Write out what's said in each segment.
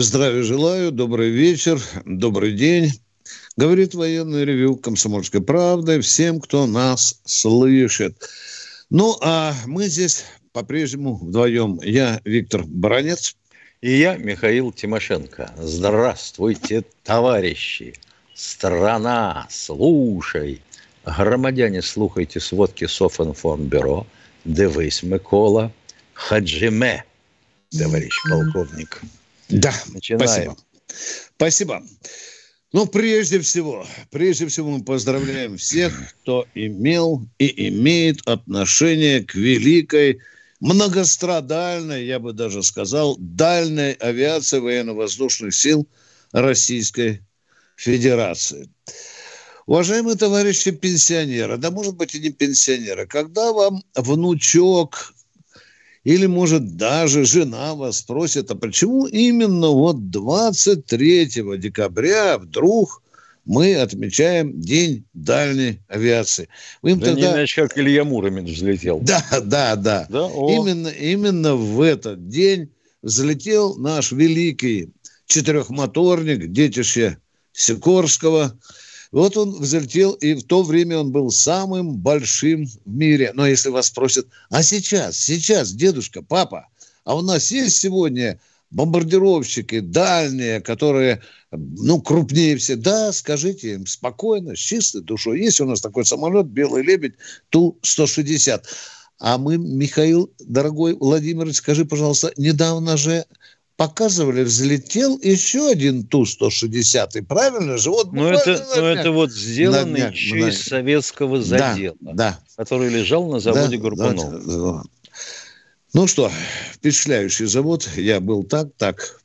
Здравия желаю, добрый вечер, добрый день. Говорит военный ревю «Комсомольской правды» всем, кто нас слышит. Ну, а мы здесь по-прежнему вдвоем. Я Виктор Баранец. И я Михаил Тимошенко. Здравствуйте, товарищи! Страна, слушай! Громадяне, слухайте сводки Софинформбюро. Дивись, Микола. Хаджиме, товарищ полковник. Да, Начинаем. спасибо. Спасибо. Ну, прежде всего, прежде всего мы поздравляем всех, кто имел и имеет отношение к великой, многострадальной, я бы даже сказал, дальней авиации военно-воздушных сил Российской Федерации. Уважаемые товарищи пенсионеры, да может быть и не пенсионеры, когда вам внучок или, может, даже жена вас спросит, а почему именно вот 23 декабря вдруг мы отмечаем День дальней авиации. Вы им да тогда... не иначе, как Илья Муромец взлетел. Да, да, да. да? Именно, именно в этот день взлетел наш великий четырехмоторник, детище Сикорского – вот он взлетел, и в то время он был самым большим в мире. Но если вас спросят, а сейчас, сейчас, дедушка, папа, а у нас есть сегодня бомбардировщики дальние, которые, ну, крупнее все. Да, скажите им спокойно, с чистой душой. Есть у нас такой самолет, Белый лебедь, Ту-160. А мы, Михаил, дорогой Владимир, скажи, пожалуйста, недавно же показывали, взлетел еще один Ту-160, правильно же? Вот но это, но это вот сделанный еще из советского задела, да, да. который лежал на заводе да, Горбунов. Да, да. Ну что, впечатляющий завод. Я был так, так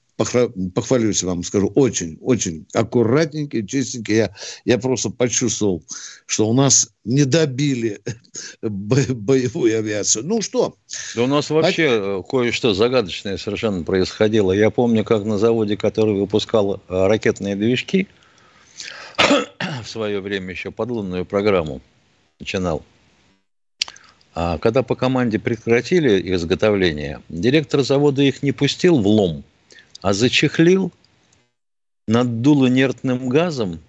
похвалюсь вам, скажу, очень, очень аккуратненький, чистенький. Я, я просто почувствовал, что у нас не добили боевую авиацию. Ну что? Да у нас вообще а... кое-что загадочное совершенно происходило. Я помню, как на заводе, который выпускал э, ракетные движки, в свое время еще подлунную программу начинал. А когда по команде прекратили изготовление, директор завода их не пустил в лом – а зачехлил, наддул инертным газом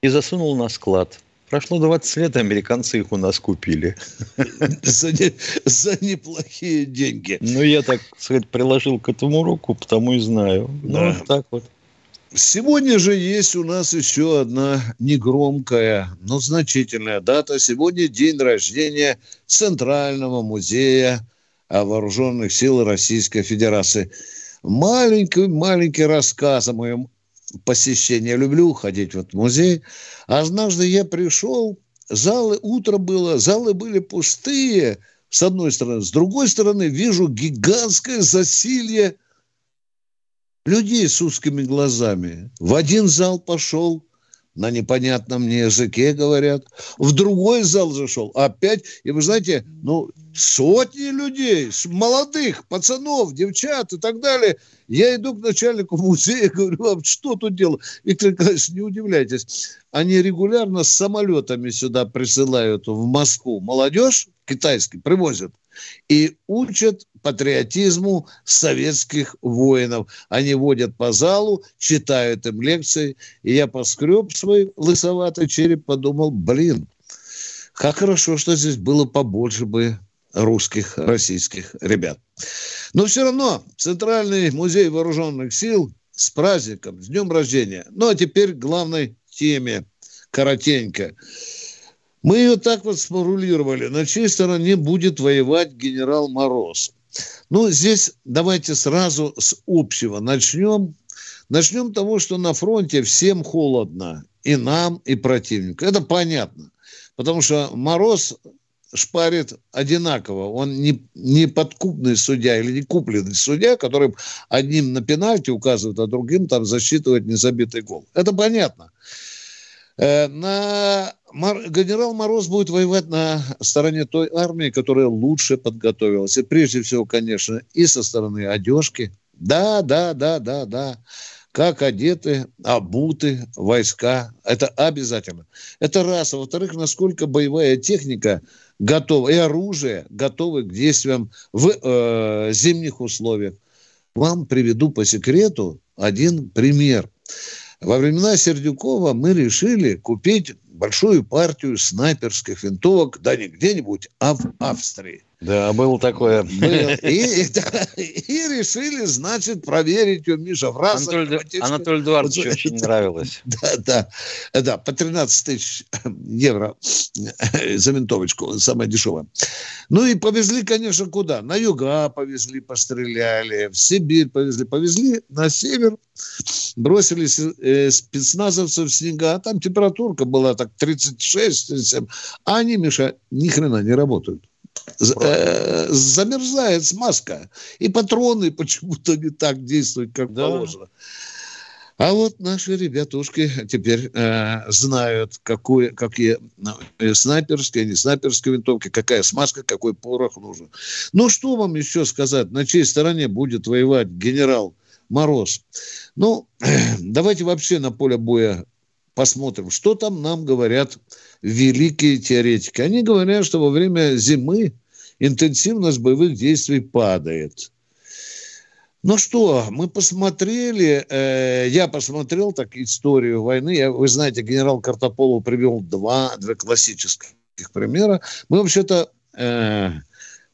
и засунул на склад. Прошло 20 лет, американцы их у нас купили. За, не, за неплохие деньги. Ну, я, так сказать, приложил к этому руку, потому и знаю. Ну, да. Ну, так вот. Сегодня же есть у нас еще одна негромкая, но значительная дата. Сегодня день рождения Центрального музея вооруженных сил Российской Федерации маленький-маленький рассказ о моем посещении. Я люблю ходить в музей. Однажды я пришел, залы, утро было, залы были пустые, с одной стороны. С другой стороны, вижу гигантское засилье людей с узкими глазами. В один зал пошел, на непонятном мне языке говорят. В другой зал зашел, опять. И вы знаете, ну, сотни людей, молодых пацанов, девчат и так далее. Я иду к начальнику музея, говорю, а что тут дело? Виктор Николаевич, не удивляйтесь. Они регулярно с самолетами сюда присылают в Москву молодежь китайский, привозят и учат патриотизму советских воинов. Они водят по залу, читают им лекции. И я поскреб свой лысоватый череп, подумал, блин, как хорошо, что здесь было побольше бы русских, российских ребят. Но все равно Центральный музей вооруженных сил с праздником, с днем рождения. Ну, а теперь к главной теме, коротенько. Мы ее так вот сформулировали. На чьей стороне будет воевать генерал Мороз? Ну, здесь давайте сразу с общего начнем. Начнем того, что на фронте всем холодно. И нам, и противнику. Это понятно. Потому что Мороз шпарит одинаково. Он не, не подкупный судья или не купленный судья, который одним на пенальти указывает, а другим там засчитывает незабитый гол. Это понятно. Э, на генерал Мороз будет воевать на стороне той армии, которая лучше подготовилась. И прежде всего, конечно, и со стороны одежки. Да, да, да, да, да. Как одеты, обуты войска. Это обязательно. Это раз. А во-вторых, насколько боевая техника готова, и оружие готовы к действиям в э, зимних условиях. Вам приведу по секрету один пример. Во времена Сердюкова мы решили купить большую партию снайперских винтовок, да не где-нибудь, а в Австрии. Да, было такое. Был. И, да, и решили, значит, проверить у Миша в раз. Анатолий, Анатолий Эдуардович вот, очень нравилось. Да, да, да, по 13 тысяч евро за винтовочку, самая дешевая. Ну и повезли, конечно, куда? На юга повезли, постреляли, в Сибирь повезли, повезли на север, бросили э, спецназовцев в снега, а там температурка была так 36-37, а они, Миша, ни хрена не работают э, замерзает смазка. И патроны почему-то не так действуют, как да. положено. А вот наши ребятушки теперь э, знают, какую, какие э, снайперские, не снайперские винтовки, какая смазка, какой порох нужен. Ну, что вам еще сказать? На чьей стороне будет воевать генерал Мороз? Ну, давайте вообще на поле боя посмотрим, что там нам говорят великие теоретики. Они говорят, что во время зимы интенсивность боевых действий падает. Ну что, мы посмотрели, э, я посмотрел так историю войны. Я, вы знаете, генерал Картополов привел два, два классических примера. Мы вообще-то э,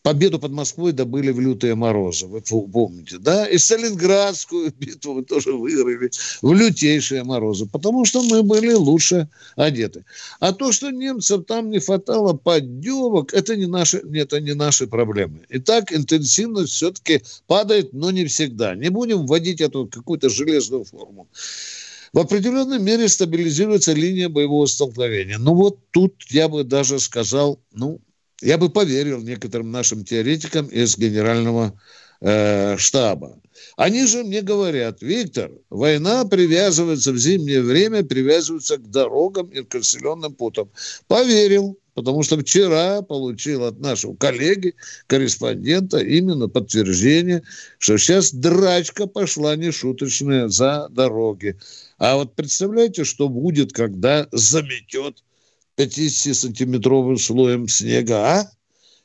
победу под Москвой добыли в лютые морозы, вы помните, да? И Сталинградскую битву мы тоже выиграли в лютейшие морозы, потому что мы были лучше одеты. А то, что немцам там не хватало поддевок, это не наши, это не наши проблемы. Итак, интенсивность все-таки падает, но не всегда. Не будем вводить эту какую-то железную форму. В определенной мере стабилизируется линия боевого столкновения. Ну вот тут я бы даже сказал, ну, я бы поверил некоторым нашим теоретикам из генерального э, штаба. Они же мне говорят, Виктор, война привязывается в зимнее время, привязывается к дорогам и к населенным путам. Поверил, потому что вчера получил от нашего коллеги, корреспондента, именно подтверждение, что сейчас драчка пошла нешуточная за дороги. А вот представляете, что будет, когда заметет 50-сантиметровым слоем снега, а?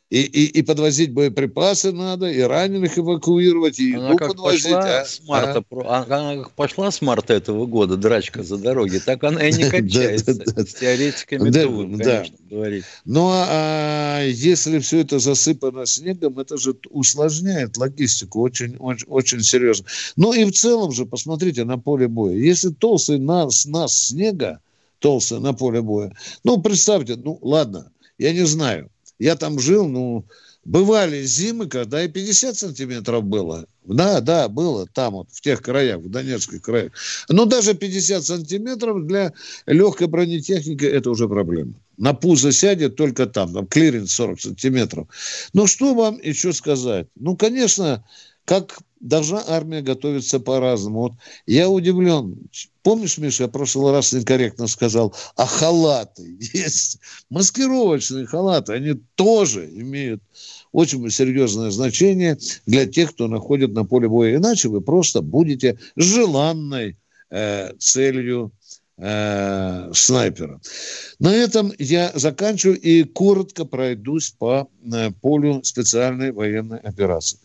И, и, и подвозить боеприпасы надо, и раненых эвакуировать, и она как подвозить. Пошла а? с марта, а? Она как пошла с марта этого года, драчка за дороги, так она и не кончается. С теоретиками да, говорить. Ну, а, а если все это засыпано снегом, это же усложняет логистику очень, очень, очень серьезно. Ну и в целом же, посмотрите на поле боя. Если толстый наст, наст снега, толстая на поле боя. Ну, представьте, ну, ладно, я не знаю. Я там жил, ну, бывали зимы, когда и 50 сантиметров было. Да, да, было там вот, в тех краях, в Донецких краях. Но даже 50 сантиметров для легкой бронетехники это уже проблема. На пузо сядет только там, там клиренс 40 сантиметров. Но что вам еще сказать? Ну, конечно, как должна армия готовиться по-разному. Вот я удивлен. Помнишь, Миша, я в прошлый раз некорректно сказал, а халаты есть. Маскировочные халаты, они тоже имеют очень серьезное значение для тех, кто находит на поле боя. Иначе вы просто будете желанной э, целью э, снайпера. На этом я заканчиваю и коротко пройдусь по э, полю специальной военной операции.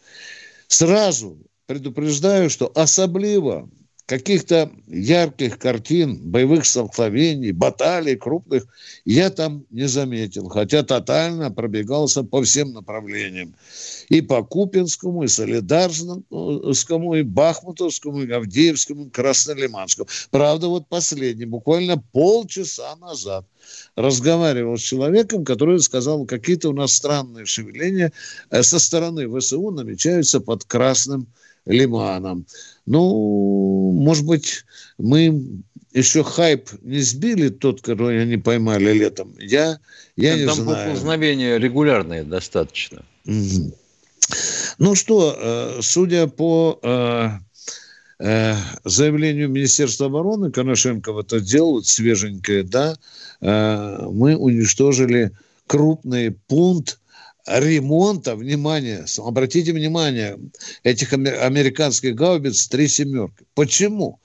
Сразу предупреждаю, что особливо каких-то ярких картин, боевых столкновений, баталий крупных я там не заметил, хотя тотально пробегался по всем направлениям. И по Купинскому, и Солидарскому, и Бахмутовскому, и Авдеевскому, и Краснолиманскому. Правда, вот последний, буквально полчаса назад разговаривал с человеком, который сказал, какие-то у нас странные шевеления э, со стороны ВСУ намечаются под Красным Лиманом. Ну, может быть, мы еще хайп не сбили, тот, который они поймали летом. Я, я Там не знаю. Там поползновения регулярные достаточно. Ну что, э, судя по э, э, заявлению Министерства обороны, Коношенков это делают свеженькое, да, мы уничтожили крупный пункт ремонта, внимание, обратите внимание, этих американских гаубиц три семерки. Почему?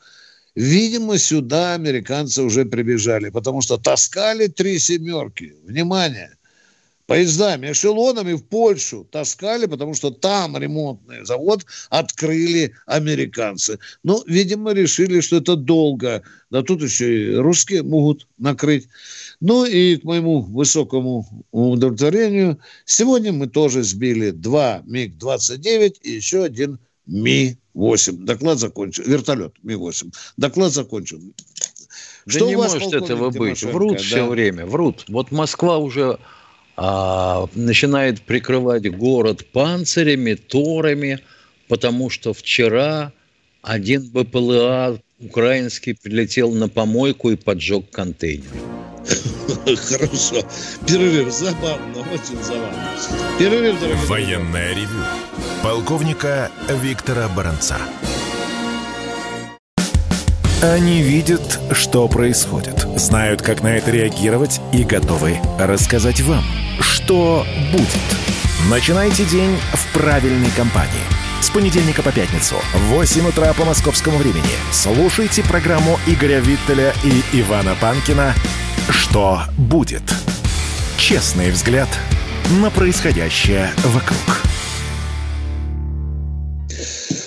Видимо, сюда американцы уже прибежали, потому что таскали три семерки. Внимание! Поездами, эшелонами в Польшу таскали, потому что там ремонтный завод открыли американцы. Ну, видимо, решили, что это долго. Да тут еще и русские могут накрыть. Ну и к моему высокому удовлетворению, сегодня мы тоже сбили два МиГ-29 и еще один Ми-8. Доклад закончен. Вертолет Ми-8. Доклад закончен. Да Что не может этого быть. Врут да? все время. Врут. Вот Москва уже а, начинает прикрывать город панцирями, торами, потому что вчера один БПЛА украинский прилетел на помойку и поджег контейнер. Хорошо. Перерыв. Забавно, очень забавно. Перерыв, дорогие Военное ревю. Полковника Виктора Баранца. Они видят, что происходит, знают, как на это реагировать и готовы рассказать вам, что будет. Начинайте день в правильной компании. С понедельника по пятницу в 8 утра по московскому времени слушайте программу Игоря Виттеля и Ивана Панкина «Что будет?». Честный взгляд на происходящее вокруг.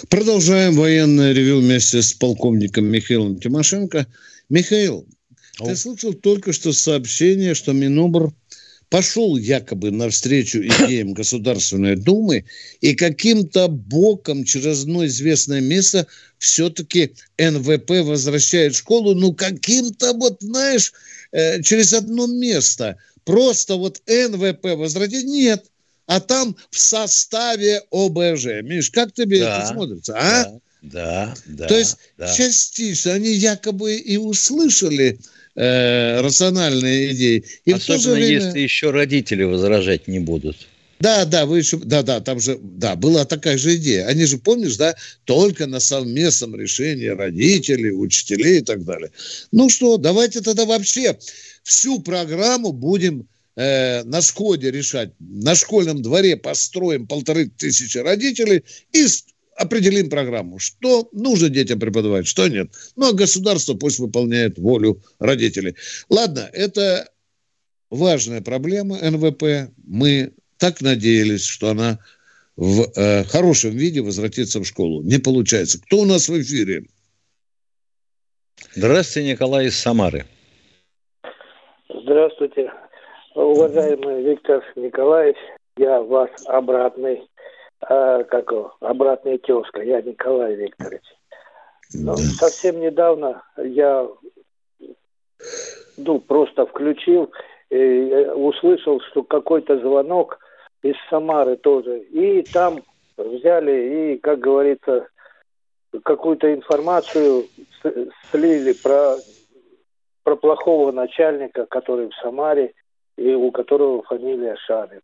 Продолжаем военное ревю вместе с полковником Михаилом Тимошенко. Михаил, О. ты слышал только что сообщение, что Минобр пошел якобы навстречу идеям Государственной Думы и каким-то боком через одно известное место все-таки НВП возвращает школу, ну каким-то вот, знаешь, э, через одно место. Просто вот НВП возвратить? Нет. А там в составе ОБЖ. Миш, как тебе да, это смотрится, а? Да, да, да. То есть да. частично они якобы и услышали э, рациональные идеи. И Особенно время... если еще родители возражать не будут. Да, да, вы еще, да, да, там же, да, была такая же идея. Они же, помнишь, да, только на совместном решении родителей, учителей и так далее. Ну что, давайте тогда вообще всю программу будем э, на сходе решать. На школьном дворе построим полторы тысячи родителей и определим программу, что нужно детям преподавать, что нет. Ну, а государство пусть выполняет волю родителей. Ладно, это важная проблема НВП. Мы так надеялись, что она в э, хорошем виде возвратится в школу. Не получается. Кто у нас в эфире? Здравствуйте, Николай из Самары. Здравствуйте, уважаемый Виктор Николаевич. Я вас обратный а, как обратная тезка, я Николай Викторович. Но да. совсем недавно я ну, просто включил и э, услышал, что какой-то звонок из Самары тоже. И там взяли и, как говорится, какую-то информацию слили про, про плохого начальника, который в Самаре, и у которого фамилия Шарин.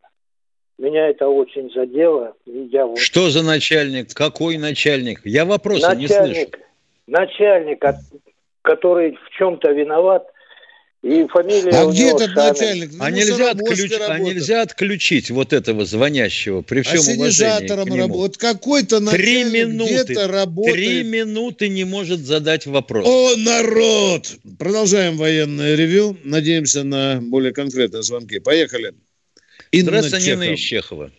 Меня это очень задело. я вот... Что за начальник? Какой начальник? Я вопроса начальник, не слышу. Начальник, который в чем-то виноват, и фамилия а где этот Шанин. начальник? Ну, а, нельзя отключ... а нельзя отключить вот этого звонящего при всем Ассенизатором уважении работает. Какой-то начальник Три минуты, где-то работает. Три минуты не может задать вопрос. О, народ! Продолжаем военное ревю. Надеемся на более конкретные звонки. Поехали. Инна Здравствуйте, Нина Ищехова.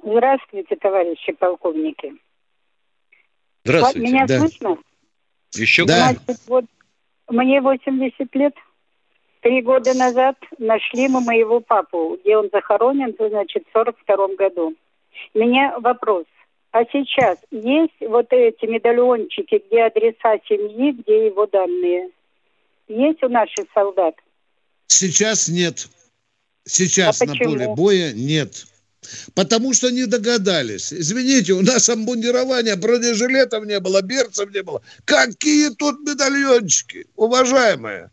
Здравствуйте, товарищи полковники. Здравствуйте. Меня да. слышно? Еще да. Значит, вот мне 80 лет. Три года назад нашли мы моего папу, где он захоронен, значит, в 42 году. У меня вопрос. А сейчас есть вот эти медальончики, где адреса семьи, где его данные? Есть у наших солдат? Сейчас нет. Сейчас а на поле боя нет. Потому что не догадались. Извините, у нас обмундирования, бронежилетов не было, берцев не было. Какие тут медальончики, уважаемые?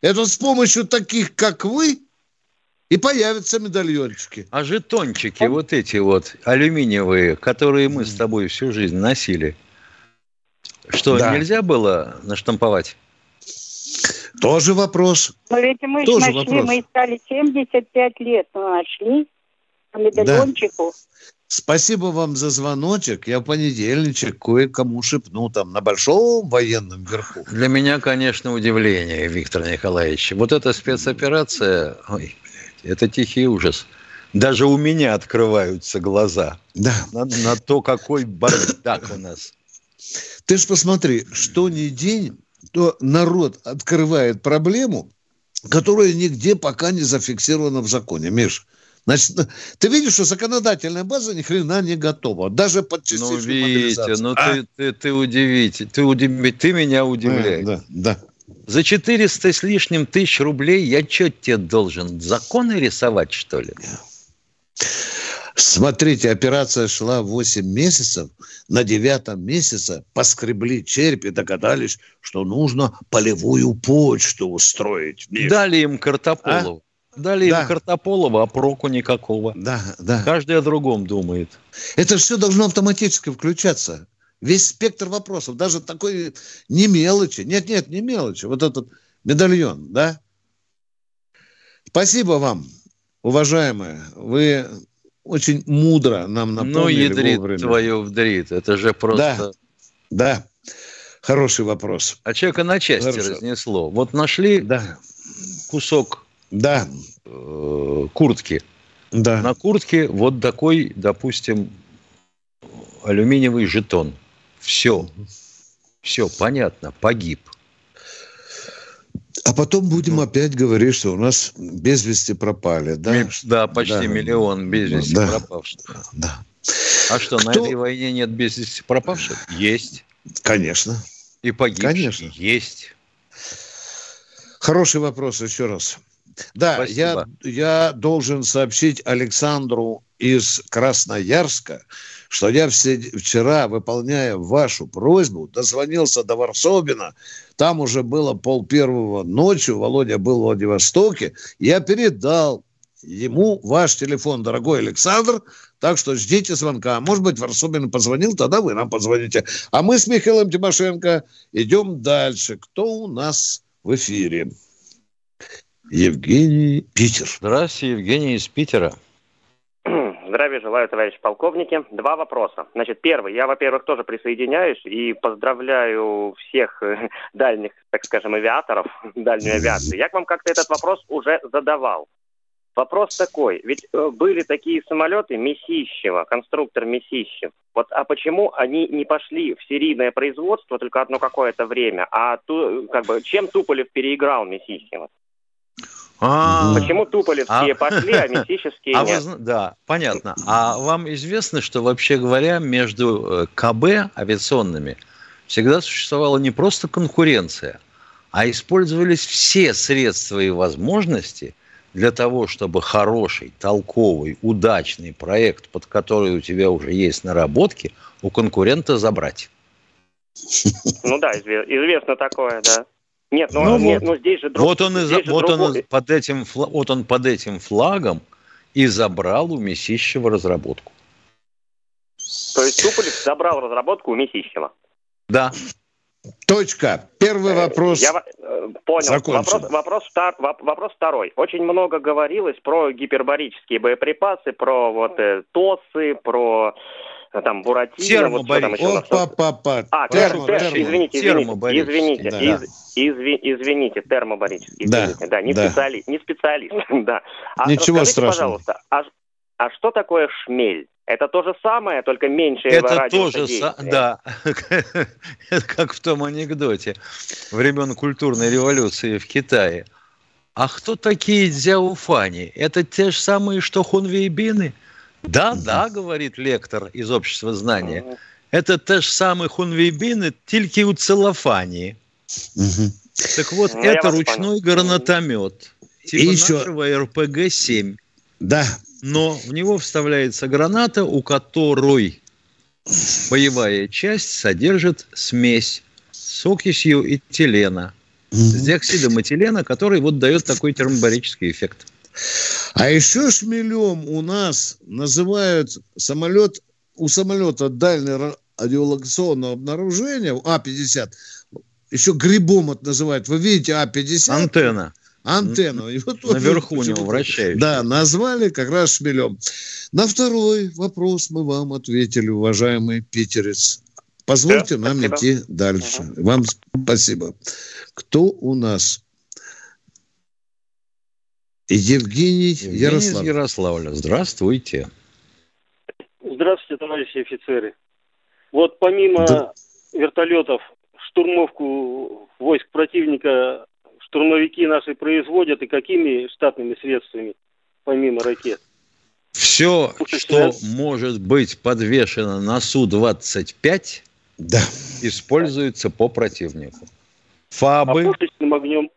Это с помощью таких, как вы, и появятся медальончики. А жетончики, вот эти вот алюминиевые, которые мы с тобой всю жизнь носили, что, да. нельзя было наштамповать? Тоже вопрос. Но ведь мы Тоже нашли, вопрос. мы искали 75 лет, но нашли по медальончику. Да. Спасибо вам за звоночек. Я в понедельничек кое-кому шепну там на большом военном верху. Для меня, конечно, удивление, Виктор Николаевич. Вот эта спецоперация, ой, это тихий ужас. Даже у меня открываются глаза да. на, на то, какой бардак у нас. Ты ж посмотри, что ни день, то народ открывает проблему, которая нигде пока не зафиксирована в законе. Миш, Значит, ты видишь, что законодательная база ни хрена не готова, даже под частичную Ну, Витя, ну а? ты, ты, ты удивитель, ты, удив... ты меня удивляешь. Да, да. За 400 с лишним тысяч рублей я что тебе должен? Законы рисовать, что ли? Смотрите, операция шла 8 месяцев. На девятом месяце поскребли череп и догадались, что нужно полевую почту устроить. Дали им Картополову. А? Дали да. им Картополова, а проку никакого. Да, да. Каждый о другом думает. Это все должно автоматически включаться. Весь спектр вопросов, даже такой не мелочи. Нет, нет, не мелочи. Вот этот медальон, да? Спасибо вам, уважаемые. Вы очень мудро нам напомнили Ну, ядрит вовремя. твою вдрит. Это же просто... Да, да. Хороший вопрос. А человека на части Хорошо. разнесло. Вот нашли да. кусок да. э, куртки. Да. На куртке вот такой, допустим, алюминиевый жетон. Все. Все, понятно, погиб. А потом будем ну. опять говорить, что у нас без вести пропали, да? Да, почти да. миллион без вести да. пропавших. Да. А что, Кто... на этой войне нет без вести пропавших? Есть. Конечно. И погибших? Конечно. Есть. Хороший вопрос еще раз. Да, я, я должен сообщить Александру из Красноярска, что я вчера, выполняя вашу просьбу, дозвонился до Варсобина, там уже было пол первого ночью, Володя был в Владивостоке, я передал ему ваш телефон, дорогой Александр, так что ждите звонка. Может быть, Варсобин позвонил, тогда вы нам позвоните. А мы с Михаилом Тимошенко идем дальше. Кто у нас в эфире? Евгений Питер. Здравствуйте, Евгений из Питера. Здравия желаю, товарищ полковники. Два вопроса. Значит, первый. Я, во-первых, тоже присоединяюсь и поздравляю всех э, дальних, так скажем, авиаторов, дальней авиации. Я к вам как-то этот вопрос уже задавал. Вопрос такой, ведь э, были такие самолеты Месищева, конструктор Месищев. Вот, а почему они не пошли в серийное производство только одно какое-то время, а ту, как бы, чем Туполев переиграл Месищева? А, Почему туполевские а, пошли, а мессические а нет? Вы, да, понятно. А вам известно, что вообще говоря, между э, КБ авиационными всегда существовала не просто конкуренция, а использовались все средства и возможности для того, чтобы хороший, толковый, удачный проект, под который у тебя уже есть наработки, у конкурента забрать. Ну да, известно такое, да. Нет, ну, ну, нет, вот. ну здесь же друг, Вот он, здесь вот он под этим, вот он под этим флагом и забрал у Месищева разработку. То есть Туполев забрал разработку у Месищева? Да. Точка. Первый э, вопрос. Я э, понял. Вопрос, вопрос, втор, вопрос второй. Очень много говорилось про гипербарические боеприпасы, про вот э, ТОСы, про там Буратино, вот что там еще Опа, папа. А, термо, термо, термо. извините, извините, извините, да. из, изви, извините, извините, да, да не да. специалист, не специалист, да. А Ничего страшного. пожалуйста, а, а что такое шмель? Это то же самое, только меньше Это тоже самое, да. как в том анекдоте времен культурной революции в Китае. А кто такие дзяуфани? Это те же самые, что хунвейбины? Да, да, говорит лектор из общества знания. Это те ж самые хунвейбины, только у целлофании. Так вот, ну, это ручной понял. гранатомет. Типа и нашего РПГ-7. Да. Но в него вставляется граната, у которой боевая часть содержит смесь с окисью этилена, с диоксидом этилена, который вот дает такой термобарический эффект. А еще шмелем у нас называют самолет, у самолета дальнего радиолокационного обнаружения, А-50, еще грибом это называют. Вы видите А-50? Антенна. Антенну. И вот, Наверху у него вращающая. Да, назвали как раз шмелем. На второй вопрос мы вам ответили, уважаемый питерец. Позвольте да, нам спасибо. идти дальше. Вам спасибо. Кто у нас? Евгений, Евгений Ярослав. Ярославля. Здравствуйте. Здравствуйте, товарищи офицеры. Вот помимо да. вертолетов, штурмовку войск противника штурмовики наши производят и какими штатными средствами, помимо ракет? Все, что может быть подвешено на Су-25, да. используется по противнику. Фабы. А пушечным огнем?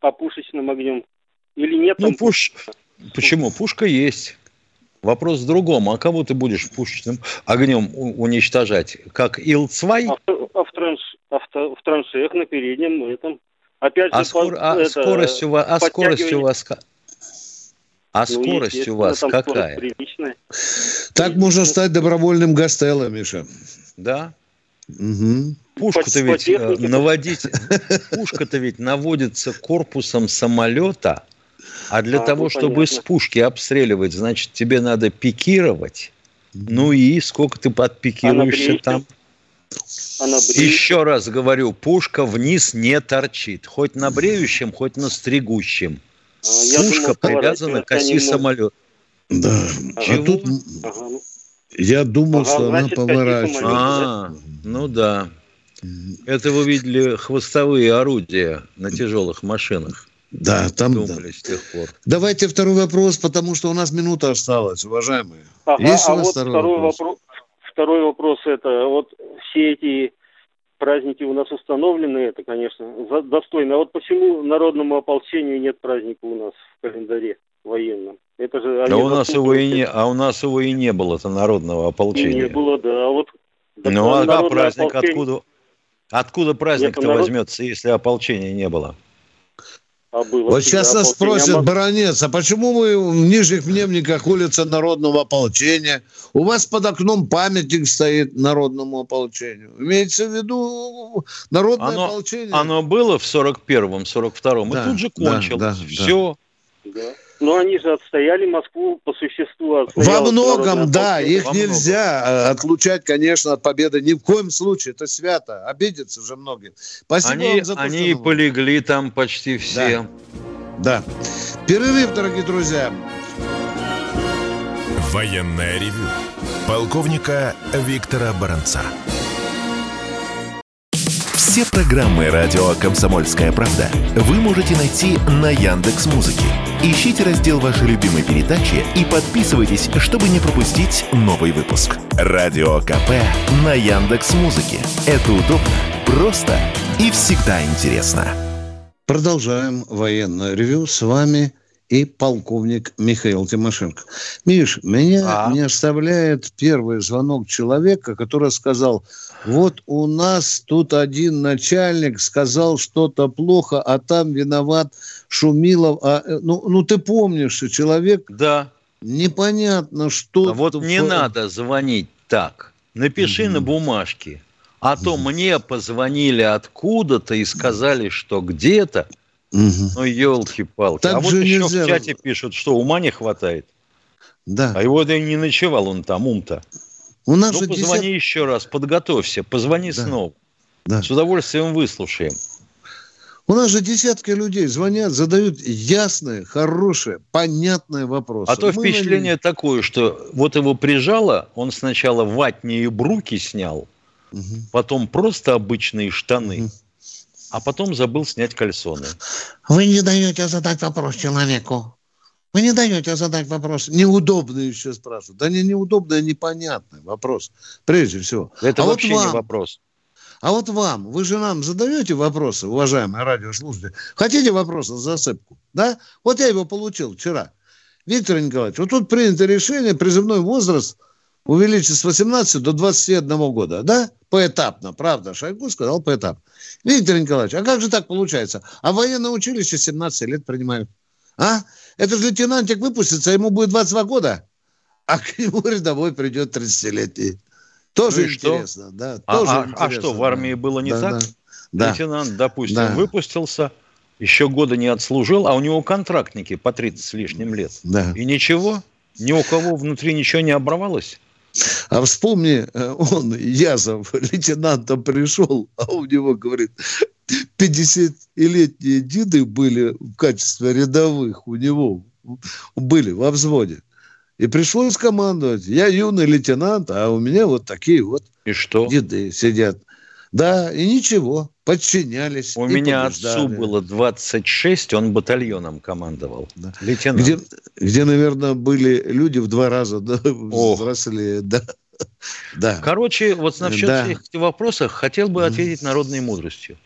А пушечным огнем? Или нет? Ну, пуш... Почему? Пушка есть. Вопрос в другом. А кого ты будешь пушечным огнем уничтожать? Как Ил-2? А, а, в, транш... а в, в траншеях на переднем этом Опять а, же, скор... а это, скорость у вас, а скорость у вас а ну, скорость у вас какая? Так можно стать добровольным гастелло, Миша. Да. Угу. Пушку-то ведь по э, наводить, пушка-то ведь наводится корпусом самолета, а для а, того, ну, чтобы понятно. с пушки обстреливать, значит, тебе надо пикировать. Ну и сколько ты подпикируешься а там? А на Еще раз говорю, пушка вниз не торчит. Хоть на бреющем, хоть на стригущем. А, пушка думал, привязана к оси самолета. Да. Чего? А тут ага. Я думал, ага, что она поворачивает. А, ну да. Это вы видели хвостовые орудия на тяжелых машинах. Да, там думали да. с тех пор. Давайте второй вопрос, потому что у нас минута осталась, уважаемые. Ага, Есть а у нас вот второй, второй вопрос? вопрос? Второй вопрос это вот все эти праздники у нас установлены, это, конечно, достойно. А вот почему народному ополчению нет праздника у нас в календаре военном? Это же а у нас его и не, а у нас его и не было, это народного ополчения. Не было, да. А вот ну а праздник ополчение... откуда? Откуда праздник-то народ... возьмется, если ополчения не было? А было вот сейчас нас спросят, а баронец, а почему мы в Нижних Мневниках улица Народного ополчения? У вас под окном памятник стоит Народному ополчению. Имеется в виду Народное оно, ополчение? Оно было в 41-м, 42-м, да, и тут же кончилось. Да, да, Все. Да. Но они же отстояли Москву по существу. Во многом, да, их Во нельзя многом. Э, отлучать, конечно, от победы. Ни в коем случае, это свято. Обидятся же многие. Спасибо они, вам за то, Они что... полегли там почти все. Да. да. Перерыв, дорогие друзья. Военная ревю. Полковника Виктора Баранца. Все программы радио Комсомольская правда вы можете найти на Яндекс Музыке. Ищите раздел вашей любимой передачи и подписывайтесь, чтобы не пропустить новый выпуск. Радио КП на Яндекс Музыке. Это удобно, просто и всегда интересно. Продолжаем военное ревю. С вами и полковник Михаил Тимошенко. Миш, меня а? не оставляет первый звонок человека, который сказал, вот у нас тут один начальник сказал что-то плохо, а там виноват Шумилов. А, э, ну, ну, ты помнишь, что человек... Да. Непонятно, что... А вот не надо звонить так. Напиши mm-hmm. на бумажке. А то mm-hmm. мне позвонили откуда-то и сказали, что где-то Угу. Ну, елки-палки. а вот еще нельзя... в чате пишут, что ума не хватает. Да. А его да не ночевал он там, ум-то. У нас ну, же позвони десят... еще раз, подготовься, позвони да. снова. Да. С удовольствием выслушаем. У нас же десятки людей звонят, задают ясные, хорошие, понятные вопросы. А то Мы впечатление на... такое, что вот его прижало, он сначала ватные бруки снял, угу. потом просто обычные штаны. Угу а потом забыл снять кальсоны. Вы не даете задать вопрос человеку. Вы не даете задать вопрос. Неудобный еще спрашивают. Да не неудобный, а непонятный вопрос. Прежде всего. Это а вообще вот вам, не вопрос. А вот вам, вы же нам задаете вопросы, уважаемые радиослушатели. Хотите вопросы за зацепку? Да? Вот я его получил вчера. Виктор Николаевич, вот тут принято решение призывной возраст увеличить с 18 до 21 года, да? Поэтапно, правда. Шойгу сказал поэтапно. Виктор Николаевич, а как же так получается? А военное училище 17 лет принимают. А? Это же лейтенантик выпустится, ему будет 22 года, а к нему рядовой придет 30-летний. Тоже ну интересно, что? да. А, тоже а, интересно, а что, в армии да. было не да, так? Да. Лейтенант, допустим, да. выпустился, еще года не отслужил, а у него контрактники по 30 с лишним лет. Да. И ничего, ни у кого внутри ничего не оборвалось. А вспомни, э, он, Язов, лейтенантом пришел, а у него, говорит, 50-летние деды были в качестве рядовых у него, были во взводе. И пришлось командовать. Я юный лейтенант, а у меня вот такие вот и что? деды сидят. Да, и ничего, подчинялись. У меня побеждали. отцу было 26, он батальоном командовал. Да. Лейтенант. Где, где, наверное, были люди в два раза да, взрослее. Да. Да. Короче, вот насчет да. всех этих вопросов хотел бы ответить народной мудростью.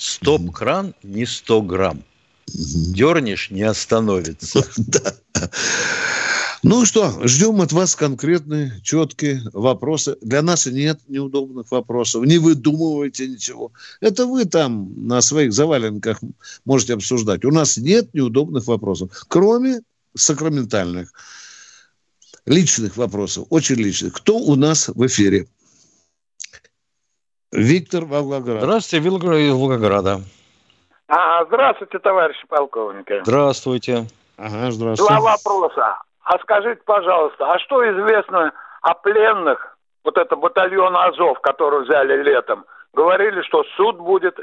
Стоп-кран не 100 грамм. Дернешь, не остановится. Ну что, ждем от вас конкретные, четкие вопросы. Для нас нет неудобных вопросов. Не выдумывайте ничего. Это вы там на своих заваленках можете обсуждать. У нас нет неудобных вопросов, кроме сакраментальных. Личных вопросов, очень личных. Кто у нас в эфире? Виктор Волгоград. Здравствуйте, Виктор из Волгограда. А, здравствуйте, товарищи полковники. Здравствуйте. Ага, здравствуйте. Два вопроса. А скажите, пожалуйста, а что известно о пленных, вот это батальон Азов, который взяли летом? Говорили, что суд будет.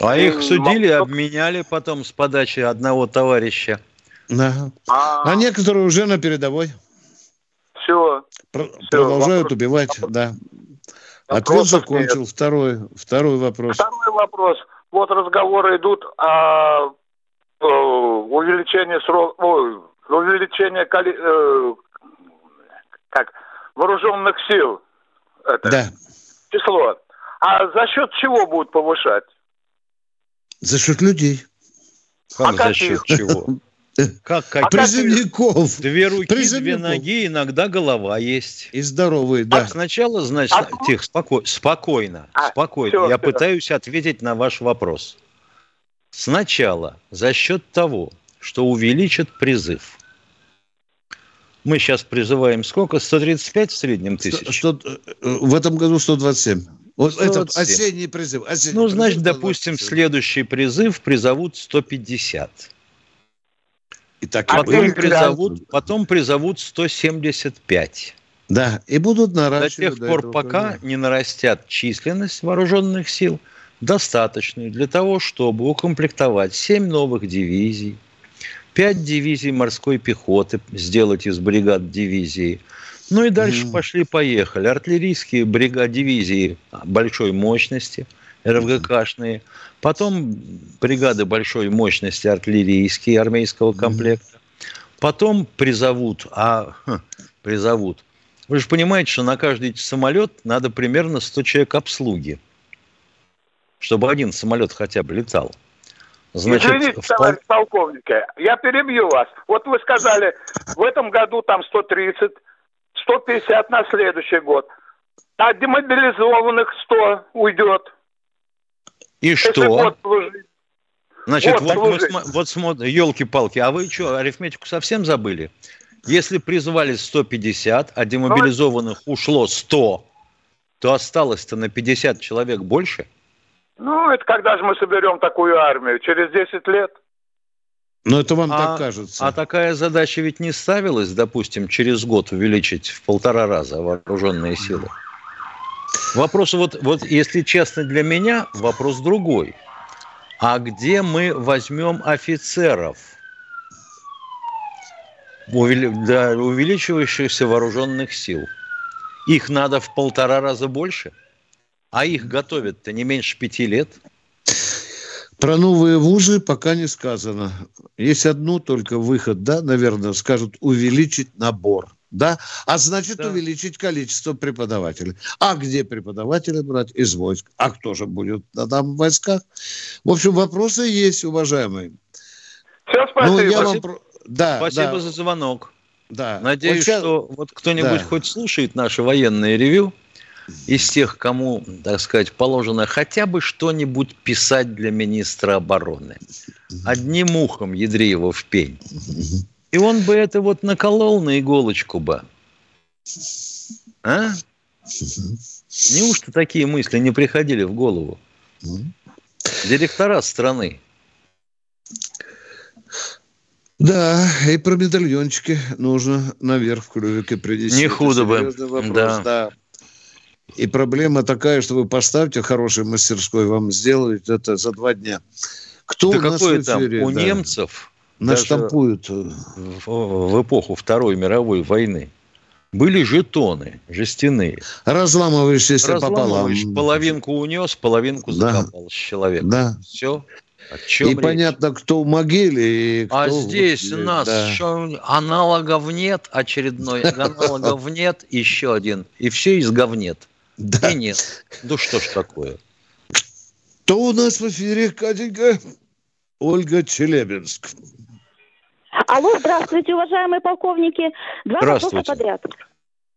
А их судили, обменяли потом с подачи одного товарища. Да. А, а некоторые уже на передовой. Все. Про- все. Продолжают вопрос. убивать, да. Ответ закончил. Нет. Второй, второй вопрос. Второй вопрос. Вот разговоры идут о, о увеличении срока, увеличение коли... э, как вооруженных сил. Это да. число. А за счет чего будут повышать? За счет людей. Как а за счет чего? Как, как? А Призывников. Две руки, две ноги, иногда голова есть. И здоровые, да. А сначала, значит, а... тихо, споко... спокойно, а, спокойно. Все, Я все. пытаюсь ответить на ваш вопрос. Сначала за счет того, что увеличат призыв. Мы сейчас призываем сколько? 135 в среднем тысяч? 100, 100, э, в этом году 127. Вот 127. этот осенний призыв. Осенний ну, значит, призыв, допустим, 127. следующий призыв призовут 150. И так потом, и призовут, потом призовут 175. Да, и будут наращивать. До тех пор, пока года. не нарастят численность вооруженных сил, достаточную для того, чтобы укомплектовать 7 новых дивизий, пять дивизий морской пехоты сделать из бригад дивизии. Ну и дальше mm. пошли-поехали. Артиллерийские бригады дивизии большой мощности, РФГКшные. Потом бригады большой мощности артиллерийские армейского комплекта. Потом призовут, а хм, призовут. Вы же понимаете, что на каждый самолет надо примерно 100 человек обслуги, чтобы один самолет хотя бы летал. Значит, Извините, в... товарищ полковник, я перебью вас. Вот вы сказали, в этом году там 130, 150 на следующий год. А демобилизованных 100 уйдет. И что? Значит, вот, вот, мы, вот смотрим, елки-палки, а вы что, арифметику совсем забыли? Если призвали 150, а демобилизованных ушло 100, то осталось-то на 50 человек больше – ну, это когда же мы соберем такую армию? Через 10 лет? Ну, это вам а, так кажется. А такая задача ведь не ставилась, допустим, через год увеличить в полтора раза вооруженные силы. Вопрос вот, вот, если честно для меня, вопрос другой. А где мы возьмем офицеров увеличивающихся вооруженных сил? Их надо в полтора раза больше – а их готовят-то не меньше пяти лет. Про новые вузы пока не сказано. Есть одну только выход, да, наверное, скажут увеличить набор. Да? А значит, да. увеличить количество преподавателей. А где преподаватели брать? Из войск. А кто же будет там в войсках? В общем, вопросы есть, уважаемые. Все, спасибо. Ну, я вам... да, Спасибо да. за звонок. Да. Надеюсь, вот сейчас... что вот кто-нибудь да. хоть слушает наше военное ревю из тех, кому, так сказать, положено хотя бы что-нибудь писать для министра обороны. Одним ухом ядри его в пень. И он бы это вот наколол на иголочку бы. А? Неужто такие мысли не приходили в голову? Директора страны. Да, и про медальончики нужно наверх в клювике принести. Не худо бы. Вопрос, да. да. И проблема такая, что вы поставьте хороший мастерской, вам сделают это за два дня. Кто да у нас в эфире? Там? У да. немцев наштампуют в, в эпоху Второй мировой войны были жетоны жестяные. Разламывающиеся пополам. Половинку унес, половинку закопал да. человек. Да. Все. И речь? понятно, кто в могиле. И кто а здесь у нас да. еще аналогов нет, очередной аналогов нет, еще один. И все из говнет. Да. И нет. Ну что ж такое? Кто у нас в эфире, Катенька? Ольга Челябинск. Алло, здравствуйте, уважаемые полковники. Два вопроса подряд.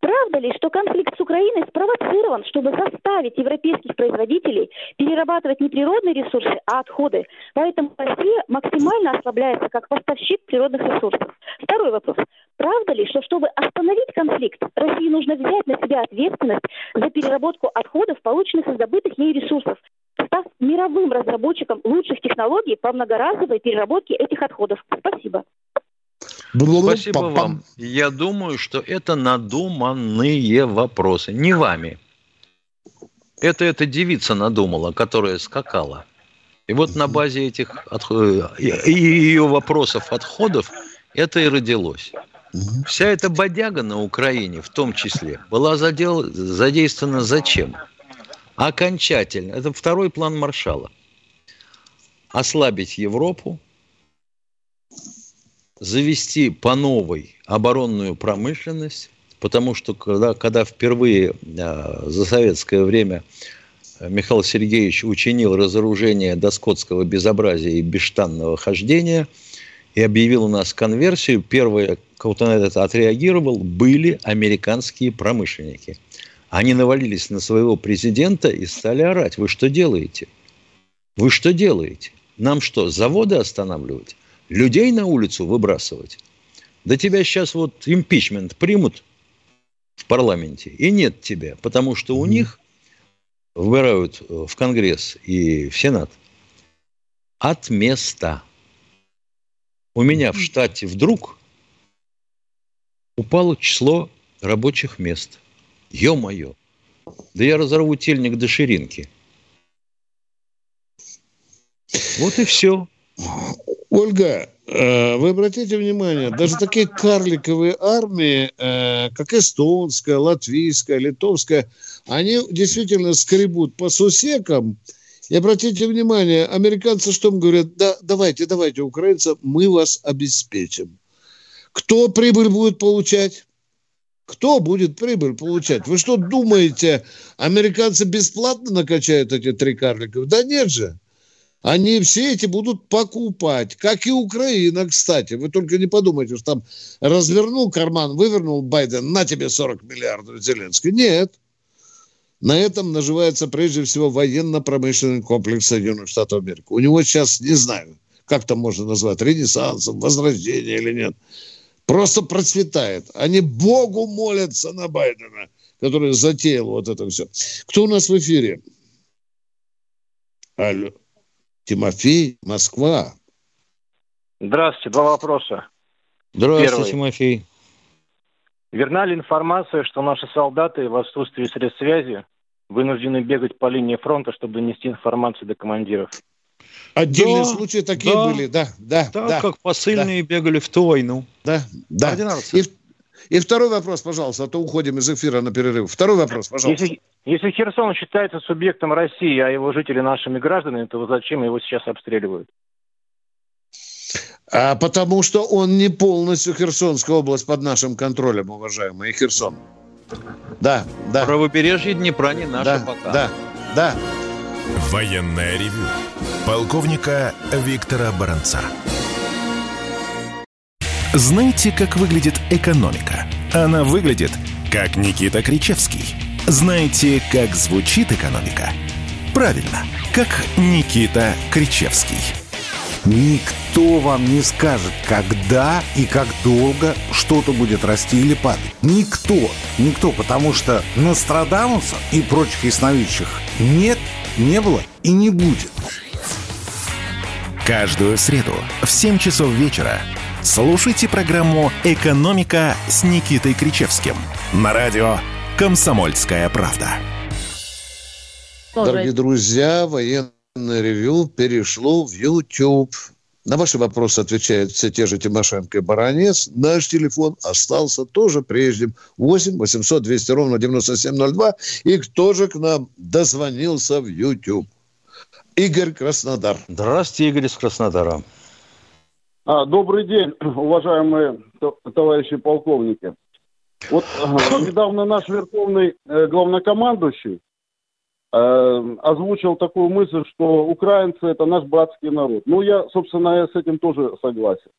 Правда ли, что конфликт с Украиной спровоцирован, чтобы заставить европейских производителей перерабатывать не природные ресурсы, а отходы? Поэтому Россия максимально ослабляется как поставщик природных ресурсов. Второй вопрос. Правда ли, что чтобы остановить конфликт, России нужно взять на себя ответственность за переработку отходов, полученных из добытых ей ресурсов, став мировым разработчиком лучших технологий по многоразовой переработке этих отходов? Спасибо. Спасибо вам. Я думаю, что это надуманные вопросы. Не вами. Это эта девица надумала, которая скакала. И вот на базе этих и ее вопросов отходов это и родилось. Вся эта бодяга на Украине, в том числе, была задел, задействована зачем? Окончательно. Это второй план Маршала. Ослабить Европу, завести по новой оборонную промышленность, потому что когда, когда впервые а, за советское время Михаил Сергеевич учинил разоружение доскотского безобразия и бесштанного хождения и объявил у нас конверсию, первое, кто на это отреагировал, были американские промышленники. Они навалились на своего президента и стали орать. Вы что делаете? Вы что делаете? Нам что, заводы останавливать? людей на улицу выбрасывать. Да тебя сейчас вот импичмент примут в парламенте, и нет тебя, потому что у них выбирают э, в Конгресс и в Сенат от места. У меня в штате вдруг упало число рабочих мест. Ё-моё! Да я разорву тельник до ширинки. Вот и все. Ольга, э, вы обратите внимание, даже такие карликовые армии, э, как эстонская, латвийская, литовская, они действительно скребут по сусекам. И обратите внимание, американцы что им говорят? Да, давайте, давайте, украинцы, мы вас обеспечим. Кто прибыль будет получать? Кто будет прибыль получать? Вы что думаете, американцы бесплатно накачают эти три карликов? Да нет же они все эти будут покупать, как и Украина, кстати. Вы только не подумайте, что там развернул карман, вывернул Байден, на тебе 40 миллиардов Зеленский. Нет. На этом наживается прежде всего военно-промышленный комплекс Соединенных Штатов Америки. У него сейчас, не знаю, как там можно назвать, ренессансом, возрождение или нет. Просто процветает. Они Богу молятся на Байдена, который затеял вот это все. Кто у нас в эфире? Алло. Тимофей, Москва. Здравствуйте, два вопроса. Здравствуйте, Первый. Тимофей. Верна ли информация, что наши солдаты в отсутствии средств связи вынуждены бегать по линии фронта, чтобы донести информацию до командиров? Отдельные да, случаи такие да, были, да, да. Так, да, как посыльные да. бегали в ту войну. Да, да. И, и второй вопрос, пожалуйста, а то уходим из эфира на перерыв. Второй вопрос, пожалуйста. Если, если Херсон считается субъектом России, а его жители нашими гражданами, то зачем его сейчас обстреливают? А потому что он не полностью Херсонская область под нашим контролем, уважаемый Херсон. Да, да. Правобережье Днепра не наше да, пока. Да, да. Военная ревю. Полковника Виктора Баранца. Знаете, как выглядит экономика? Она выглядит, как Никита Кричевский. Знаете, как звучит экономика? Правильно, как Никита Кричевский. Никто вам не скажет, когда и как долго что-то будет расти или падать. Никто. Никто, потому что Нострадамуса и прочих ясновидящих нет, не было и не будет. Каждую среду в 7 часов вечера слушайте программу «Экономика» с Никитой Кричевским на радио «Комсомольская правда». Дорогие друзья, военное ревю перешло в YouTube. На ваши вопросы отвечают все те же Тимошенко и Баранец. Наш телефон остался тоже прежним. 8 800 200 ровно 9702. И кто же к нам дозвонился в YouTube? Игорь Краснодар. Здравствуйте, Игорь из Краснодара. А, добрый день, уважаемые товарищи полковники. Вот э, недавно наш верховный э, главнокомандующий э, озвучил такую мысль, что украинцы это наш братский народ. Ну, я, собственно, я с этим тоже согласен.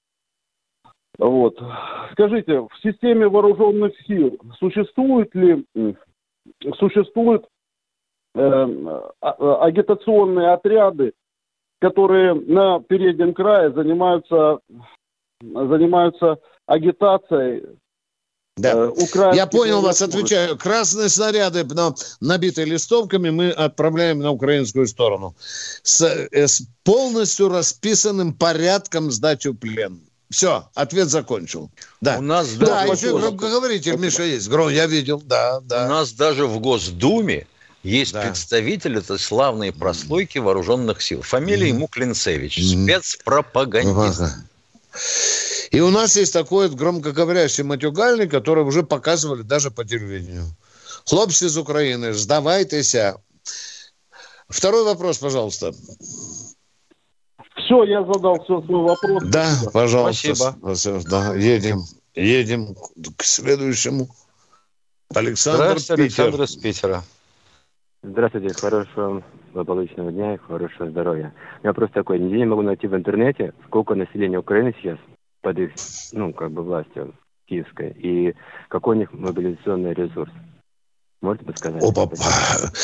Вот. Скажите, в системе вооруженных сил существует ли существуют э, агитационные отряды, которые на переднем крае занимаются занимаются агитацией да. Э, Я понял вас, отвечаю. Красные снаряды, набитые листовками, мы отправляем на украинскую сторону. С, э, с полностью расписанным порядком сдачи в плен. Все, ответ закончил. Да, У нас да, еще тоже... громкоговоритель, Миша, есть. Гром, я видел, да, да. У нас даже в Госдуме есть да. представитель этой славной прослойки вооруженных сил. Фамилия ему Клинцевич, спецпропагандист. И у нас есть такой громкоговорящий матюгальник, который уже показывали даже по телевидению. Хлопцы из Украины, сдавайтесь. Второй вопрос, пожалуйста. Все, я задал все свой вопрос. Да, пожалуйста. Спасибо. Да, едем, едем к следующему. Александр Здравствуйте, Питер. Александр из Питера. Здравствуйте, хорошего благополучного дня и хорошего здоровья. Я просто такой, нигде не могу найти в интернете, сколько населения Украины сейчас под их, ну, как бы властью киевской, и какой у них мобилизационный ресурс. Можете подсказать? Опа.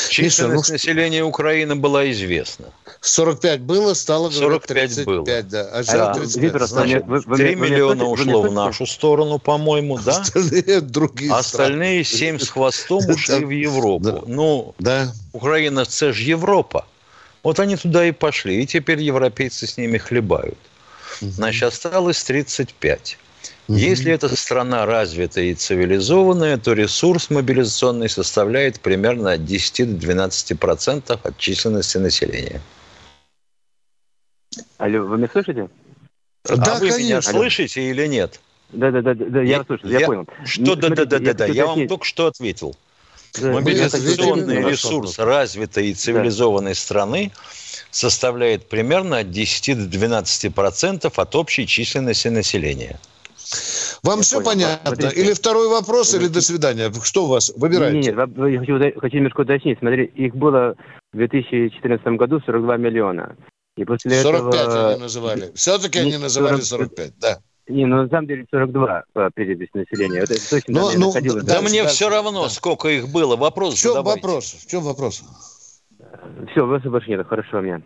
Численность ну, населения Украины была известна. 45 было, стало 45 35, было. да. А сейчас 35. Значит, вы, вы, 3 вы, миллиона вы, ушло в нашу сторону, по-моему, да? Остальные другие Остальные 7 с хвостом ушли в Европу. Ну, Украина, это же Европа. Вот они туда и пошли, и теперь европейцы с ними хлебают. Значит, осталось 35. Если эта страна развитая и цивилизованная, то ресурс мобилизационный составляет примерно от 10 до 12 процентов от численности населения. Алло, вы меня слышите? А да, вы конечно. меня слышите или нет? Да, да, да, да, я, я слышу, я, я понял. Что, да, да, да, да, да, я вам только что ответил. Да, Мобилизационный ресурс развитой и цивилизованной страны составляет примерно от 10 до 12 процентов от общей численности населения. Вам Я все понял. понятно? Смотрите. Или второй вопрос, или до свидания? Что у вас? Выбирайте. Нет, нет, я хочу, хочу немножко уточнить. Смотри, их было в 2014 году 42 миллиона. И после 45 этого... они называли. Все-таки они называли 45, да. Не, ну на самом деле 42 по переписи населения. Это точно ну, ну, да, да мне все равно, да. сколько их было. Вопрос В чем задавайте. вопрос? В чем вопрос? Все, вопросов больше нет. Хорошо у меня.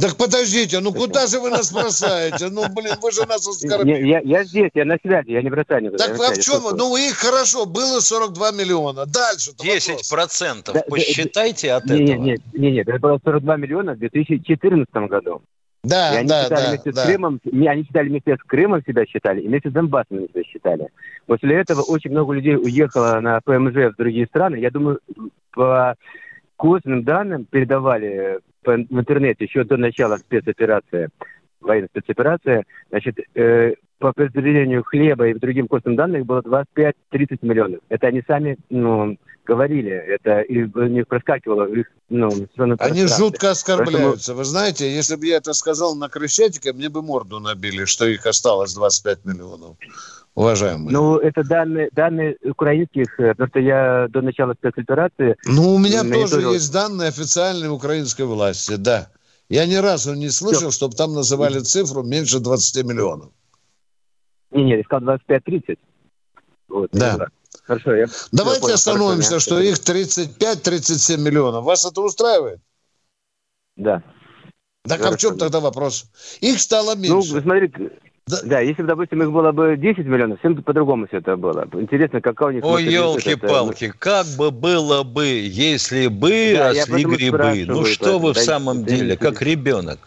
Так подождите, ну куда же вы нас бросаете? Ну, блин, вы же нас оскорбили. Я, я здесь, я на связи, я не бросаю никуда. Так а в чем? Ну, их хорошо, было 42 миллиона. Дальше 10 процентов, да, посчитайте да, от не, этого. Нет, нет, нет, это было 42 миллиона в 2014 году. Да, и они да, считали да, вместе да. С Крымом, они считали вместе с Крымом себя считали, и вместе с Донбассом себя считали. После этого очень много людей уехало на ПМЖ в другие страны. Я думаю, по косвенным данным передавали в интернете еще до начала спецоперации, военной спецоперации, значит, э, по распределению хлеба и другим костным данным было 25-30 миллионов. Это они сами ну, говорили, это и них проскакивало. Их, ну, они жутко оскорбляются. Поэтому... Вы знаете, если бы я это сказал на Крещатике, мне бы морду набили, что их осталось 25 миллионов уважаемые? Ну, это данные, данные украинских, э, потому что я до начала спецоперации... Ну, у меня тоже есть данные официальной украинской власти, да. Я ни разу не слышал, Все. чтобы там называли цифру меньше 20 миллионов. Не, нет, искал 25-30. Вот, да. Хорошо, я... Давайте понял, остановимся, что их 35-37 миллионов. Вас это устраивает? Да. Так Хорошо. а в чем тогда вопрос? Их стало ну, меньше. Ну, смотрите, да. да, если бы, допустим, их было бы 10 миллионов, всем по-другому все это было. Интересно, какая у них... Ой, елки-палки, это... как бы было бы, если бы да, росли грибы? Ну что вы в самом деле, как ребенок?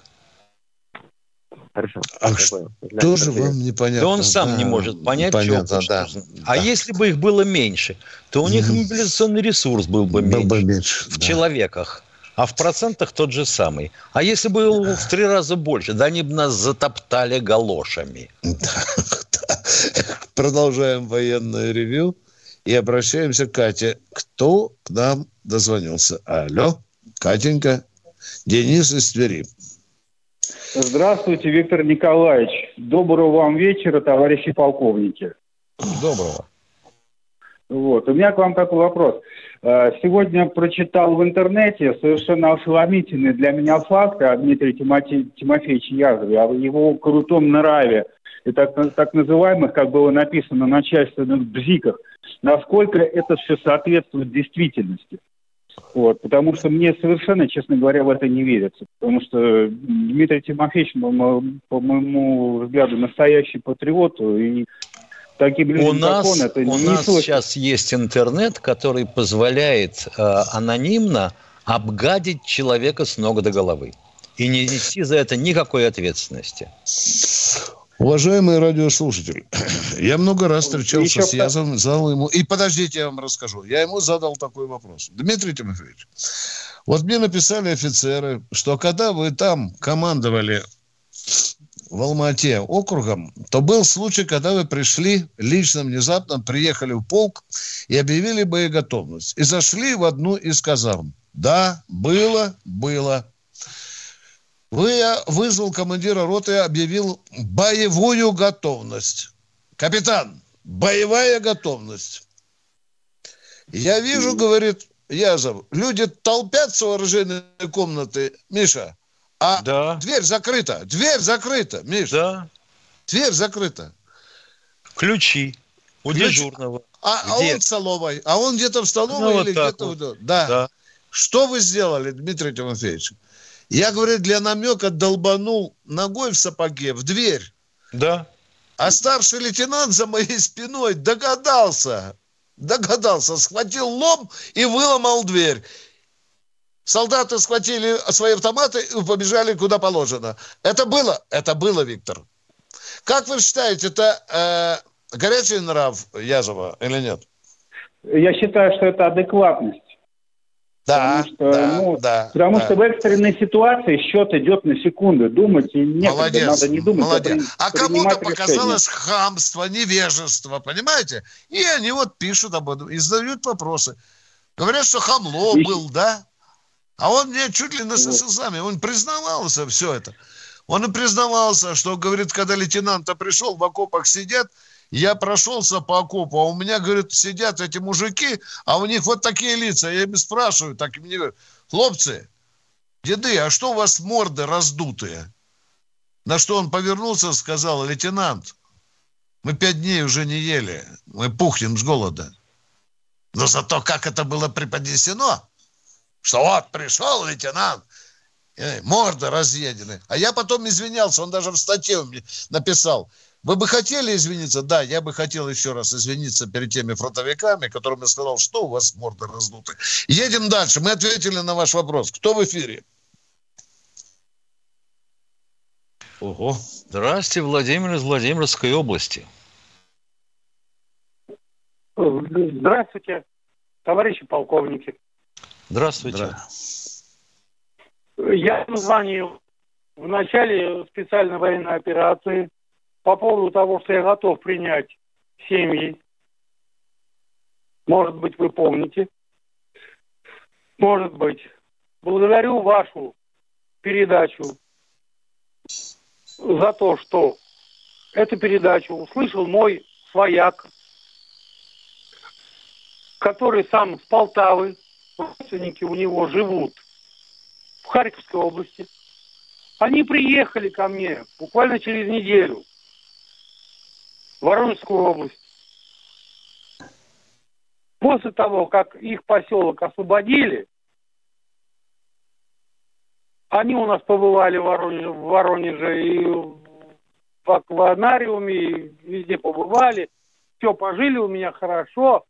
Хорошо. А что тоже вам непонятно? Да он сам да, не может понять, понятно, что, да, что. А если бы их было меньше, то у них мобилизационный ресурс был бы меньше, был бы меньше в да. человеках. А в процентах тот же самый. А если бы был в три раза больше, да они бы нас затоптали галошами. Продолжаем военное ревю и обращаемся к Кате. Кто к нам дозвонился? Алло, Катенька. Денис из Твери. Здравствуйте, Виктор Николаевич. Доброго вам вечера, товарищи полковники. Доброго. Вот. У меня к вам такой вопрос. Э, сегодня прочитал в интернете совершенно ошеломительный для меня факт о Дмитрии Тимофе... Тимофеевиче Язове, о его крутом нраве и так, так называемых, как было написано, начальственных бзиках. Насколько это все соответствует действительности? Вот, потому что мне совершенно, честно говоря, в это не верится. Потому что Дмитрий Тимофеевич, по моему взгляду, настоящий патриот. И таким людям, у нас, он, это у нас слышно. сейчас есть интернет, который позволяет э, анонимно обгадить человека с ног до головы и не нести за это никакой ответственности. Уважаемый радиослушатель, я много раз встречался Еще с Язом, задал ему... И подождите, я вам расскажу. Я ему задал такой вопрос. Дмитрий Тимофеевич, вот мне написали офицеры, что когда вы там командовали в Алмате округом, то был случай, когда вы пришли лично, внезапно приехали в полк и объявили боеготовность. И зашли в одну из казарм. Да, было, было. Вы вызвал командира роты и объявил боевую готовность. Капитан, боевая готовность. Я вижу, говорит Язов, люди толпятся в оружейной комнаты. Миша, а да. дверь закрыта. Дверь закрыта, Миша. Да. Дверь закрыта. Ключи у Ключ... дежурного. А, а он в столовой. А он где-то в столовой ну, или вот где-то... Вот. Да. да. Что вы сделали, Дмитрий Тимофеевич? Я, говорю, для намека долбанул ногой в сапоге в дверь. Да. А старший лейтенант за моей спиной догадался, догадался, схватил лом и выломал дверь. Солдаты схватили свои автоматы и побежали куда положено. Это было, это было, Виктор. Как вы считаете, это э, горячий нрав Язова или нет? Я считаю, что это адекватность. Да, потому что, да, ну, да. Потому да. что в экстренной ситуации счет идет на секунду. Думать и молодец, надо не думать. Молодец. А, а кому-то показалось хамство, невежество, понимаете? И они вот пишут об этом и задают вопросы. Говорят, что хамло и... был, да? А он мне чуть ли на слезами, он признавался все это. Он и признавался, что, говорит, когда лейтенант пришел, в окопах сидят, я прошелся по окопу, а у меня, говорит, сидят эти мужики, а у них вот такие лица. Я им спрашиваю, так мне говорят, хлопцы, деды, а что у вас морды раздутые? На что он повернулся и сказал, лейтенант, мы пять дней уже не ели, мы пухнем с голода. Но зато как это было преподнесено, что вот пришел лейтенант, морды разъедены. А я потом извинялся, он даже в статье мне написал – вы бы хотели извиниться? Да, я бы хотел еще раз извиниться перед теми фронтовиками, которым я сказал, что у вас морды раздуты. Едем дальше. Мы ответили на ваш вопрос. Кто в эфире? Ого. Здравствуйте, Владимир из Владимирской области. Здравствуйте, товарищи полковники. Здравствуйте. Я звонил в начале специальной военной операции по поводу того, что я готов принять семьи. Может быть, вы помните. Может быть. Благодарю вашу передачу за то, что эту передачу услышал мой свояк, который сам с Полтавы, родственники у него живут в Харьковской области. Они приехали ко мне буквально через неделю – Воронежскую область. После того, как их поселок освободили, они у нас побывали в Воронеже, в Воронеже и в акванариуме, и везде побывали. Все, пожили у меня хорошо.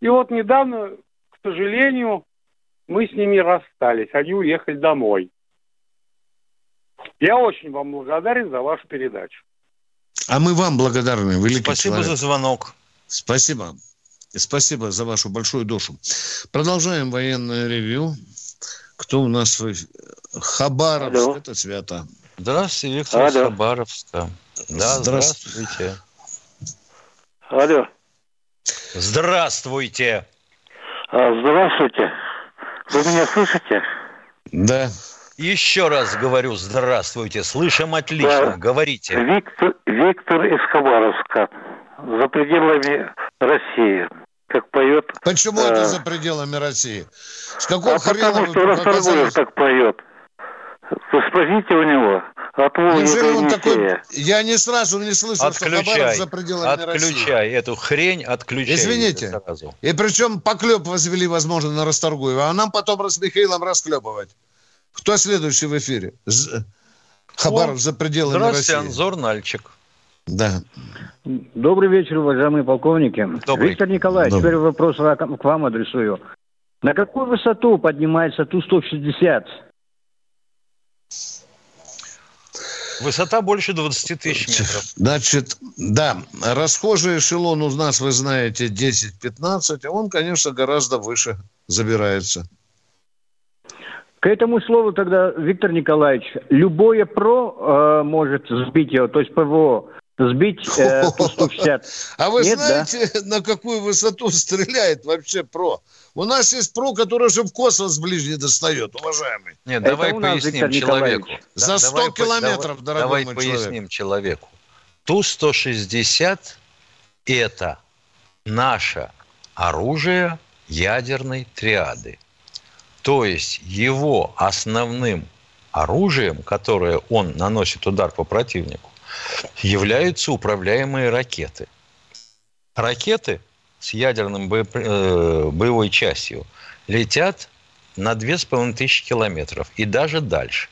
И вот недавно, к сожалению, мы с ними расстались. Они уехали домой. Я очень вам благодарен за вашу передачу. А мы вам благодарны, великий Спасибо человек. за звонок. Спасибо. Спасибо за вашу большую душу. Продолжаем военное ревью. Кто у нас? Хабаровск, Алло. это свято. Здравствуйте, Виктор Алло. Хабаровска. Да, Здравствуйте. здравствуйте. Алло. Здравствуйте. А, здравствуйте. Вы меня слышите? Да. Еще раз говорю, здравствуйте. Слышим отлично. Да. Говорите. Виктор, Виктор из Хабаровска. За пределами России. Как поет... Почему э, это за пределами России? С какого а хрена потому что Расторгуев так поет. Вы спросите у него. От Неужели он такой... Я не сразу не слышал, что Хабаров Отключай. за пределами России. Отключай эту хрень, отключай. Извините. Сразу. И причем поклеп возвели, возможно, на Расторгуева, а нам потом с Михаилом расклепывать. Кто следующий в эфире? З- Хабаров О, за пределами Здравствуйте, России. Анзор Нальчик. Да. Добрый вечер, уважаемые полковники. Добрый. Виктор Николаевич, Добрый. первый вопрос к вам адресую. На какую высоту поднимается Ту-160? Высота больше 20 тысяч метров. Значит, да, расхожий эшелон у нас, вы знаете, 10-15, а он, конечно, гораздо выше забирается. К этому слову тогда, Виктор Николаевич, любое ПРО э, может сбить его, то есть ПВО, сбить э, Ту-160. А вы Нет, да? знаете, на какую высоту стреляет вообще ПРО? У нас есть ПРО, который уже в космос ближе достает, уважаемый. Нет, Это давай поясним человеку. Николаевич. За Да, 100 давай километров, давай, дорогой Давай мой поясним человек. человеку. Ту-160 – это наше оружие ядерной триады. То есть его основным оружием, которое он наносит удар по противнику, являются управляемые ракеты. Ракеты с ядерным э, боевой частью летят на 2500 километров и даже дальше.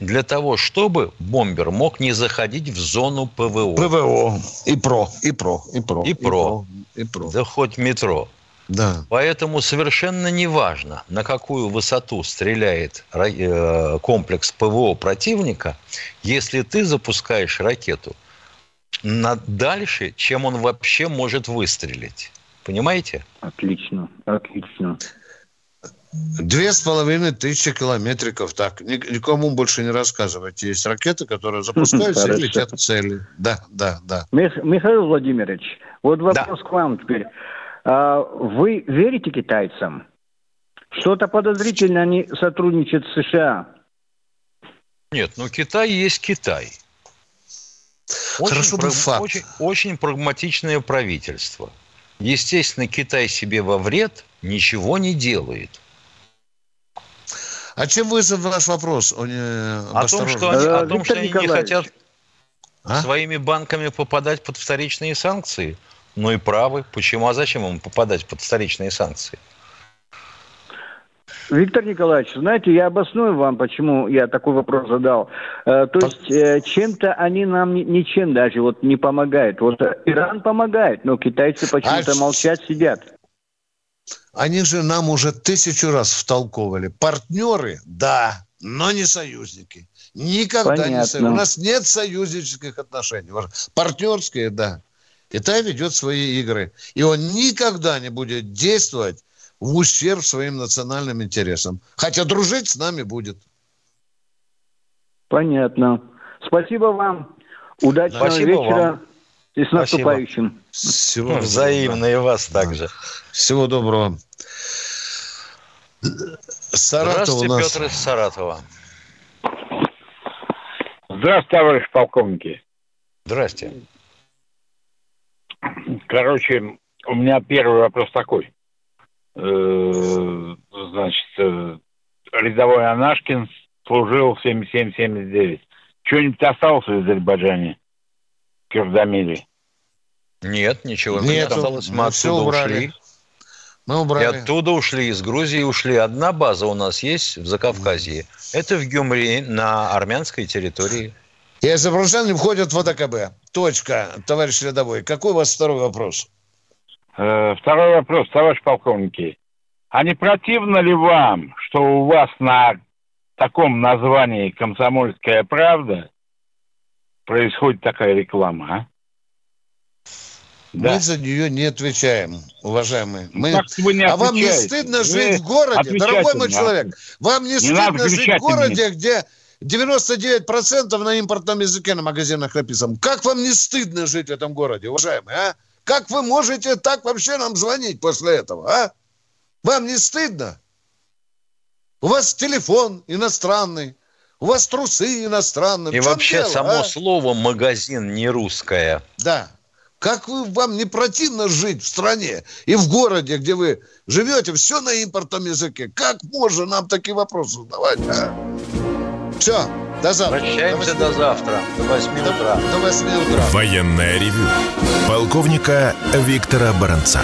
Для того, чтобы бомбер мог не заходить в зону ПВО. ПВО. И ПРО, и ПРО, и ПРО. И ПРО. И ПРО. Да хоть метро. Да. Поэтому совершенно не важно, на какую высоту стреляет э, комплекс ПВО противника, если ты запускаешь ракету на дальше, чем он вообще может выстрелить. Понимаете? Отлично, отлично. Две с половиной тысячи километриков. Так, ни- никому больше не рассказывайте. Есть ракеты, которые запускаются и летят к цели. Да, да, да. Мих- Михаил Владимирович, вот вопрос к вам теперь. А, вы верите китайцам? Что-то подозрительно они сотрудничают с США. Нет, ну Китай есть Китай. Хорошо бы праг- факт. Очень, очень прагматичное правительство. Естественно, Китай себе во вред ничего не делает. А чем вызван ваш вопрос? О, не- об О том, что они, о том, что они не хотят А? своими банками попадать под вторичные санкции. Ну и правы. Почему? А зачем им попадать под вторичные санкции? Виктор Николаевич, знаете, я обосную вам, почему я такой вопрос задал. Э, то есть э, чем-то они нам ни- ничем даже вот не помогают. Вот э, Иран помогает, но китайцы почему-то А молчат, сидят. Они же нам уже тысячу раз втолковывали. Партнеры, да, но не союзники. Никогда не Понятно. союзники. У нас нет союзнических отношений. Партнерские, да. Китай ведет свои игры. И он никогда не будет действовать в ущерб своим национальным интересам. Хотя дружить с нами будет. Понятно. Спасибо вам. Удачного Спасибо вечера. вам. И с Спасибо. наступающим. Всего Ну, Взаимно и вас также. Всего доброго. Саратов у Здравствуйте, нас. Петр из Саратова. Здравствуйте, товарищ полковники. Здрасте. Короче, у меня первый вопрос такой. Э, Значит, э, рядовой Анашкин служил в 77-79. Что-нибудь осталось в Азербайджане? Кирдамире? Нет, ничего не осталось. Мы, мы оттуда ушли. Мы убрали. И оттуда ушли, из Грузии ушли. Одна база у нас есть в Закавказье. Это в Гюмри на армянской территории. И азербайджане входят в АДКБ. Точка, товарищ рядовой. Какой у вас второй вопрос? Э, второй вопрос, товарищ полковники. А не противно ли вам, что у вас на таком названии «Комсомольская правда» происходит такая реклама, а? Да. Мы за нее не отвечаем, уважаемые. Мы... Так вы не а вам не стыдно жить в городе, дорогой мой человек? Вам не, не стыдно жить в городе, где 99% на импортном языке на магазинах написано. Как вам не стыдно жить в этом городе, уважаемые, а? Как вы можете так вообще нам звонить после этого, а? Вам не стыдно? У вас телефон иностранный, у вас трусы иностранные. И вообще дело, само а? слово магазин не русское. Да. Как вы, вам не противно жить в стране и в городе, где вы живете, все на импортном языке? Как можно нам такие вопросы задавать? А? Все, до завтра. Прощаемся до, до завтра, до 8 утра. До, до 8 утра. Военная ревю. Полковника Виктора Баранца.